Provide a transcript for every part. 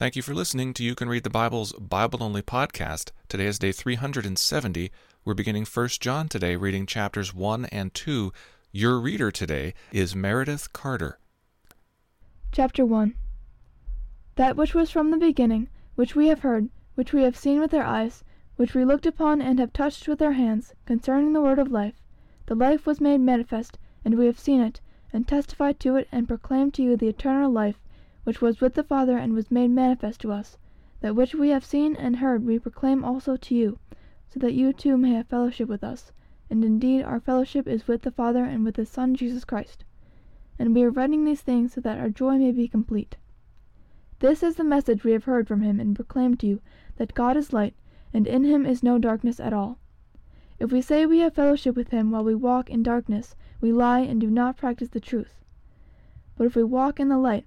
Thank you for listening to You Can Read the Bible's Bible Only podcast. Today is day 370. We're beginning 1 John today, reading chapters 1 and 2. Your reader today is Meredith Carter. Chapter 1 That which was from the beginning, which we have heard, which we have seen with our eyes, which we looked upon and have touched with our hands, concerning the word of life. The life was made manifest, and we have seen it, and testified to it, and proclaimed to you the eternal life which was with the Father and was made manifest to us. That which we have seen and heard we proclaim also to you, so that you too may have fellowship with us. And indeed our fellowship is with the Father and with his Son Jesus Christ. And we are writing these things so that our joy may be complete. This is the message we have heard from him and proclaimed to you, that God is light, and in him is no darkness at all. If we say we have fellowship with him while we walk in darkness, we lie and do not practice the truth. But if we walk in the light,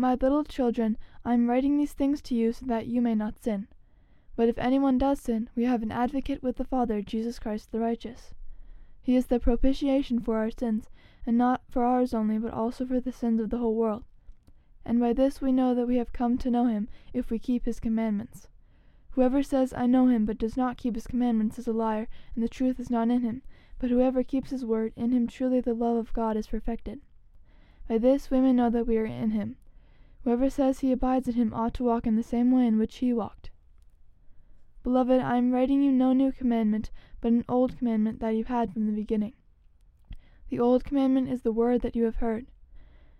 My little children, I am writing these things to you so that you may not sin. But if anyone does sin, we have an advocate with the Father, Jesus Christ the righteous. He is the propitiation for our sins, and not for ours only, but also for the sins of the whole world. And by this we know that we have come to know him, if we keep his commandments. Whoever says, I know him, but does not keep his commandments, is a liar, and the truth is not in him. But whoever keeps his word, in him truly the love of God is perfected. By this we may know that we are in him. Whoever says he abides in him ought to walk in the same way in which he walked. Beloved, I am writing you no new commandment, but an old commandment that you had from the beginning. The old commandment is the word that you have heard.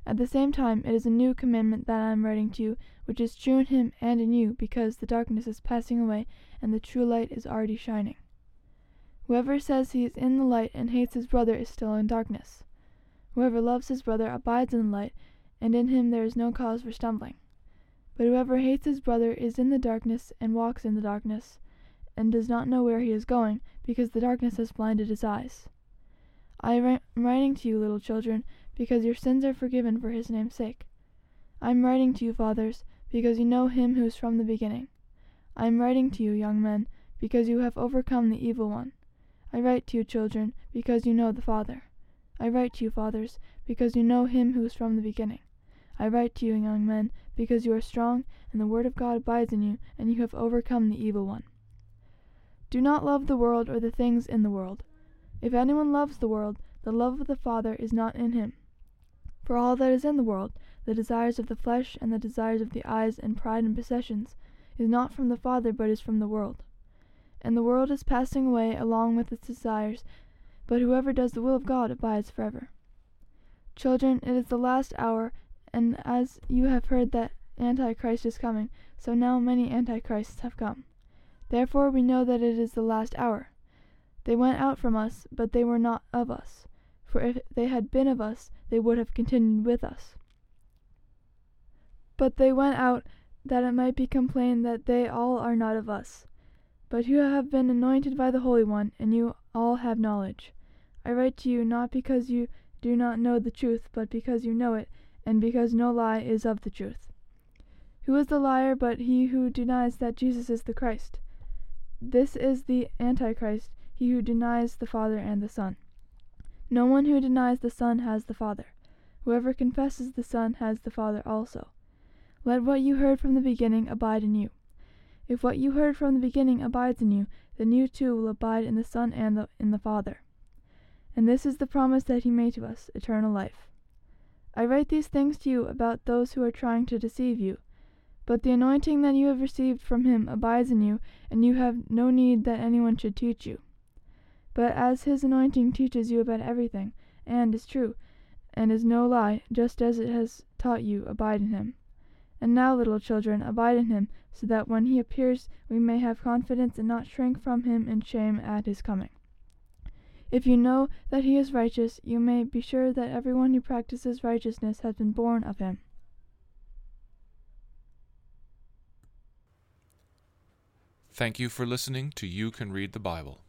At the same time, it is a new commandment that I am writing to you, which is true in him and in you, because the darkness is passing away and the true light is already shining. Whoever says he is in the light and hates his brother is still in darkness. Whoever loves his brother abides in the light, and in him there is no cause for stumbling. But whoever hates his brother is in the darkness and walks in the darkness, and does not know where he is going, because the darkness has blinded his eyes. I am writing to you, little children, because your sins are forgiven for his name's sake. I am writing to you, fathers, because you know him who is from the beginning. I am writing to you, young men, because you have overcome the evil one. I write to you, children, because you know the Father. I write to you, fathers, because you know him who is from the beginning. I write to you, young men, because you are strong, and the word of God abides in you, and you have overcome the evil one. Do not love the world or the things in the world. If anyone loves the world, the love of the Father is not in him. For all that is in the world, the desires of the flesh and the desires of the eyes and pride and possessions, is not from the Father but is from the world. And the world is passing away along with its desires, but whoever does the will of God abides forever. Children, it is the last hour, and as you have heard that Antichrist is coming, so now many Antichrists have come. Therefore we know that it is the last hour. They went out from us, but they were not of us. For if they had been of us, they would have continued with us. But they went out that it might be complained that they all are not of us. But you have been anointed by the Holy One, and you all have knowledge. I write to you not because you do not know the truth, but because you know it, and because no lie is of the truth. Who is the liar but he who denies that Jesus is the Christ? This is the Antichrist, he who denies the Father and the Son. No one who denies the Son has the Father. Whoever confesses the Son has the Father also. Let what you heard from the beginning abide in you. If what you heard from the beginning abides in you, then you too will abide in the Son and the, in the Father. And this is the promise that he made to us, eternal life. I write these things to you about those who are trying to deceive you. But the anointing that you have received from him abides in you, and you have no need that anyone should teach you. But as his anointing teaches you about everything, and is true, and is no lie, just as it has taught you, abide in him. And now, little children, abide in him, so that when he appears we may have confidence and not shrink from him in shame at his coming. If you know that he is righteous, you may be sure that everyone who practices righteousness has been born of him. Thank you for listening to You Can Read the Bible.